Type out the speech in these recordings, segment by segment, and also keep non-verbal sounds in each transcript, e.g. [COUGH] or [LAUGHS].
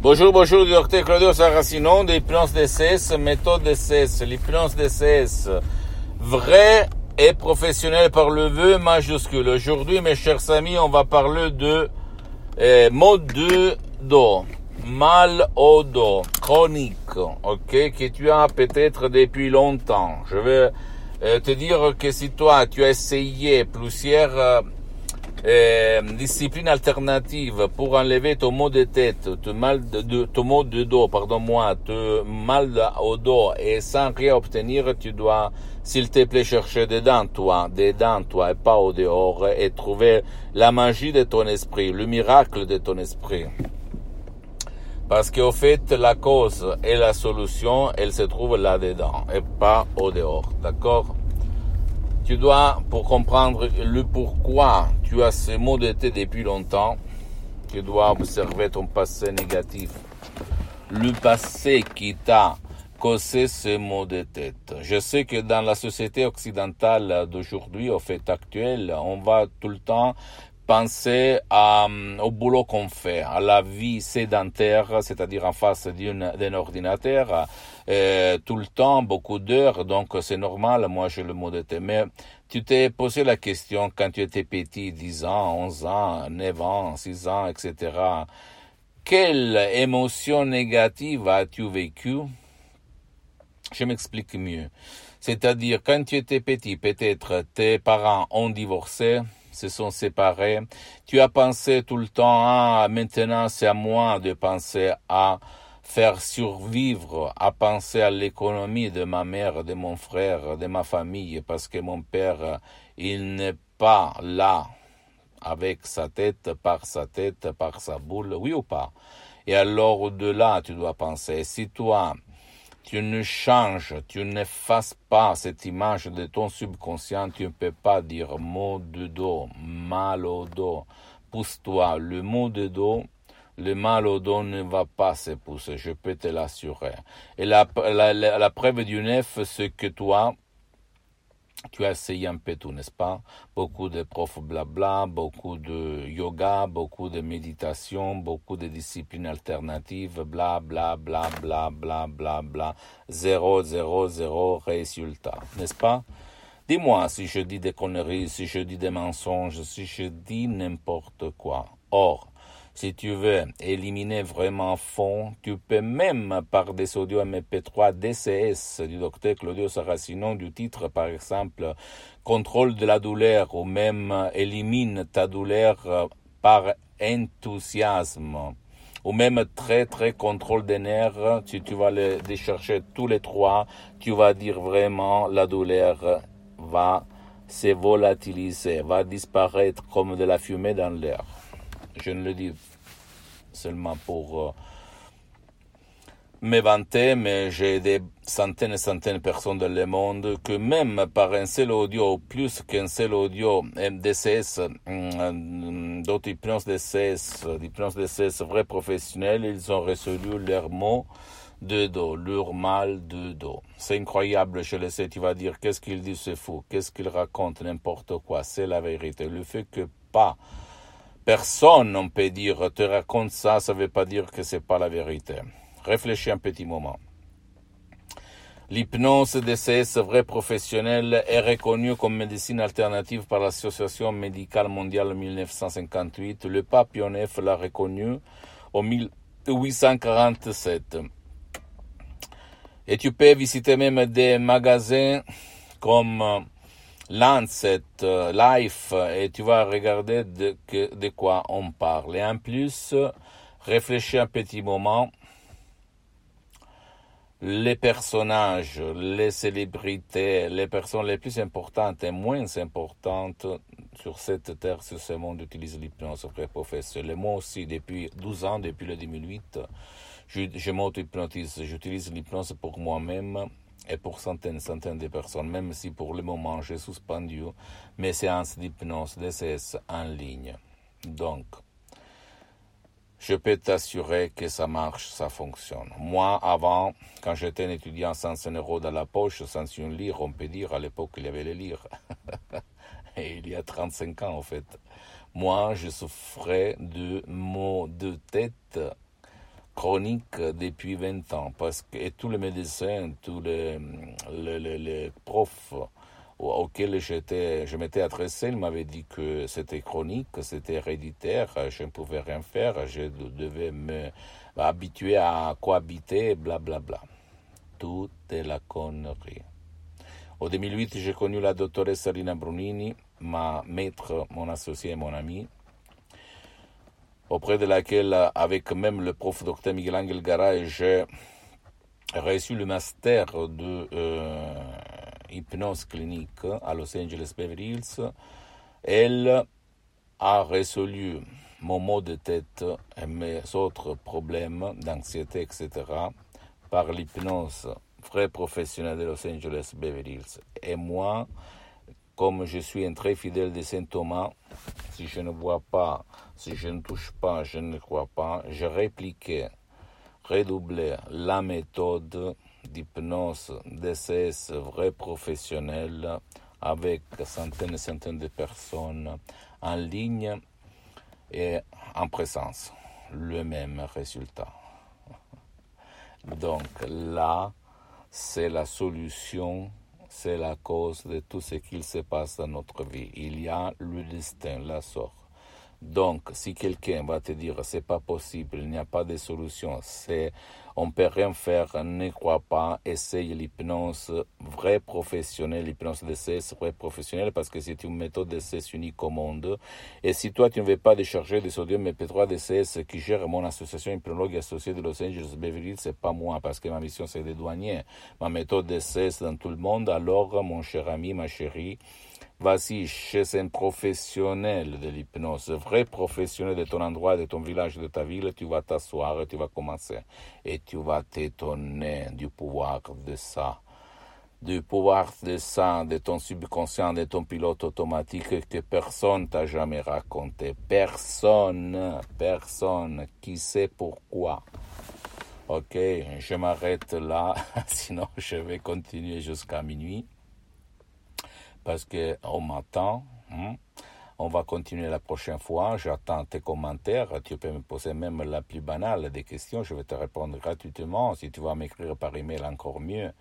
Bonjour, bonjour, docteur Claudio Saracino de l'hypnose DCS, méthode DCS, l'hypnose DCS, vrai et professionnel par le vœu majuscule. Aujourd'hui, mes chers amis, on va parler de eh, mode de dos, mal au dos, chronique, ok, que tu as peut-être depuis longtemps. Je vais euh, te dire que si toi, tu as essayé plusieurs euh, euh, discipline alternative pour enlever ton mot de tête, ton mal de, ton mot de dos, pardon-moi, ton mal au dos et sans rien obtenir, tu dois, s'il te plaît, chercher dedans toi, dedans toi et pas au dehors et trouver la magie de ton esprit, le miracle de ton esprit. Parce qu'au fait, la cause et la solution, elle se trouve là-dedans et pas au dehors. D'accord? Tu dois, pour comprendre le pourquoi tu as ces mots de tête depuis longtemps, tu dois observer ton passé négatif. Le passé qui t'a causé ces mots de tête. Je sais que dans la société occidentale d'aujourd'hui, au fait actuel, on va tout le temps penser à, au boulot qu'on fait, à la vie sédentaire, c'est-à-dire en face d'un ordinateur, euh, tout le temps, beaucoup d'heures, donc c'est normal, moi je le mot de. Mais tu t'es posé la question quand tu étais petit, 10 ans, 11 ans, 9 ans, 6 ans, etc. Quelle émotion négative as-tu vécu? Je m'explique mieux. C'est-à-dire, quand tu étais petit, peut-être tes parents ont divorcé, se sont séparés. Tu as pensé tout le temps, ah, maintenant c'est à moi de penser à faire survivre, à penser à l'économie de ma mère, de mon frère, de ma famille, parce que mon père, il n'est pas là avec sa tête, par sa tête, par sa boule, oui ou pas? Et alors au-delà, tu dois penser, si toi, tu ne changes, tu n'effaces pas cette image de ton subconscient, tu ne peux pas dire mot de dos, mal au dos. Pousse-toi, le mot de dos, le mal au dos ne va pas se pousser, je peux te l'assurer. Et la, preuve du neuf, c'est que toi, tu as essayé un peu tout, n'est-ce pas? Beaucoup de profs blabla, beaucoup de yoga, beaucoup de méditation, beaucoup de disciplines alternatives, bla bla bla bla. Zéro zéro zéro résultat, n'est-ce pas? Dis-moi si je dis des conneries, si je dis des mensonges, si je dis n'importe quoi. Or, si tu veux éliminer vraiment fond, tu peux même par des audios MP3 DCS du docteur Claudio Saracino du titre par exemple Contrôle de la douleur ou même Élimine ta douleur par enthousiasme ou même très très contrôle des nerfs, si tu vas les décharger tous les trois, tu vas dire vraiment la douleur va se volatiliser, va disparaître comme de la fumée dans l'air. Je ne le dis seulement pour euh, mais j'ai des centaines et centaines de personnes dans le monde que même par un seul audio, plus qu'un seul audio MDCS, d'autres hypnose DCS, d'hypnose DCS vrais professionnels, ils ont résolu leurs mots de dos, leur mal de dos. C'est incroyable, je le sais, tu vas dire, qu'est-ce qu'il dit, c'est fou, qu'est-ce qu'il raconte, n'importe quoi, c'est la vérité. Le fait que pas Personne ne peut dire te raconte ça, ça ne veut pas dire que c'est pas la vérité. Réfléchis un petit moment. L'hypnose DCS vrai professionnel est reconnue comme médecine alternative par l'Association médicale mondiale en 1958. Le pape Pionef l'a reconnue en 1847. Et tu peux visiter même des magasins comme Lancet, Life, et tu vas regarder de, quoi on parle. Et en plus, réfléchis un petit moment. les personnages, les célébrités, les personnes les plus importantes et moins importantes sur cette terre, sur ce monde, utilisent l'hypnose. Et moi aussi, depuis 12 ans, depuis le 2008, je, je m'auto-hypnotise. J'utilise l'hypnose pour moi-même et pour centaines, centaines de personnes, même si pour le moment j'ai suspendu mes séances d'hypnose DCS en ligne. Donc, je peux t'assurer que ça marche, ça fonctionne. Moi, avant, quand j'étais un étudiant sans un euro dans la poche, sans une lire, on peut dire, à l'époque, il y avait les lire. [LAUGHS] Et il y a 35 ans, en fait. Moi, je souffrais de maux de tête chroniques depuis 20 ans, parce que et tous les médecins, tous les, les, les, profs, auquel j'étais, je m'étais adressé, il m'avait dit que c'était chronique, que c'était héréditaire, je ne pouvais rien faire, je devais me habituer à cohabiter, blablabla. Bla, bla. Tout est la connerie. Au 2008, j'ai connu la doctoresse Sarina Brunini, ma maître, mon associé et mon ami, auprès de laquelle, avec même le prof docteur Miguel Angel Garay, j'ai reçu le master de euh, hypnose clinique à Los Angeles Beverly Hills, elle a résolu mon mot de tête et mes autres problèmes d'anxiété, etc., par l'hypnose vrai professionnelle de Los Angeles Beverly Hills. Et moi, comme je suis un très fidèle de Saint Thomas, si je ne vois pas, si je ne touche pas, je ne crois pas, je répliquais, redoublais la méthode d'hypnose, DCS vrai professionnel avec centaines et centaines de personnes en ligne et en présence. Le même résultat. Donc là, c'est la solution, c'est la cause de tout ce qu'il se passe dans notre vie. Il y a le destin, la sorte. Donc, si quelqu'un va te dire c'est pas possible, il n'y a pas de solution, c'est on peut rien faire, ne crois pas, essaye l'hypnose vraie professionnelle, l'hypnose d'essai vraie professionnelle parce que c'est une méthode d'essai unique au monde. Et si toi tu ne veux pas décharger de sodium MP3 DCS qui gère mon association hypnologue associée de Los Angeles Beverly c'est pas moi parce que ma mission c'est de douanier. Ma méthode d'essai dans tout le monde, alors mon cher ami, ma chérie, Vas-y chez un professionnel de l'hypnose, vrai professionnel de ton endroit, de ton village, de ta ville, tu vas t'asseoir, tu vas commencer. Et tu vas t'étonner du pouvoir de ça. Du pouvoir de ça, de ton subconscient, de ton pilote automatique que personne t'a jamais raconté. Personne, personne qui sait pourquoi? Ok, je m'arrête là, [LAUGHS] sinon je vais continuer jusqu'à minuit parce qu'on m'attend. Hein. On va continuer la prochaine fois. J'attends tes commentaires. Tu peux me poser même la plus banale des questions. Je vais te répondre gratuitement. Si tu vas m'écrire par email, encore mieux.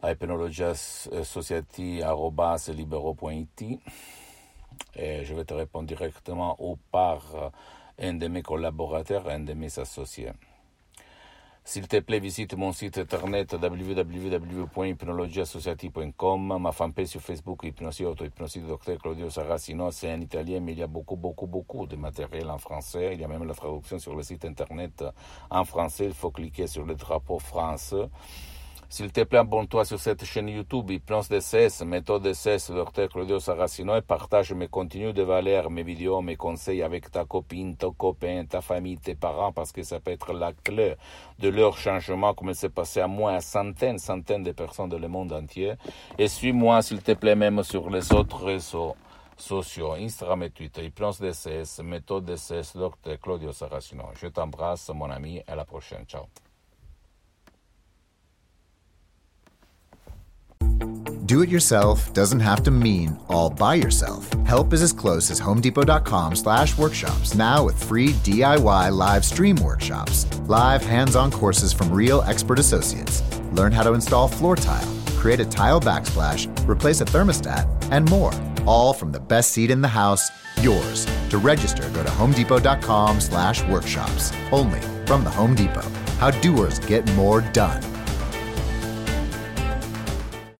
à hypnologiasociety.libero.it et je vais te répondre directement ou par un de mes collaborateurs, un de mes associés. S'il te plaît, visite mon site internet www.hypnologiassociative.com, ma fanpage sur Facebook, Hypnosie Auto, Hypnosie Dr Claudio Saracino, c'est en italien, mais il y a beaucoup, beaucoup, beaucoup de matériel en français. Il y a même la traduction sur le site internet en français. Il faut cliquer sur le drapeau France. S'il te plaît, abonne-toi sur cette chaîne YouTube, Hypnose DCS, méthode DCS, Dr Claudio Saracino, et partage mes contenus de valeur, mes vidéos, mes conseils avec ta copine, ton copain, ta famille, tes parents, parce que ça peut être la clé de leur changement, comme il s'est passé à moi, à centaines, centaines de personnes dans le monde entier. Et suis-moi, s'il te plaît, même sur les autres réseaux sociaux, Instagram et Twitter, Hypnose DCS, méthode DCS, Dr Claudio Saracino. Je t'embrasse, mon ami, à la prochaine. Ciao. Do it yourself doesn't have to mean all by yourself. Help is as close as homedepot.com slash workshops now with free DIY live stream workshops, live hands-on courses from real expert associates. Learn how to install floor tile, create a tile backsplash, replace a thermostat, and more. All from the best seat in the house, yours. To register, go to homedepot.com slash workshops. Only from the Home Depot. How doers get more done.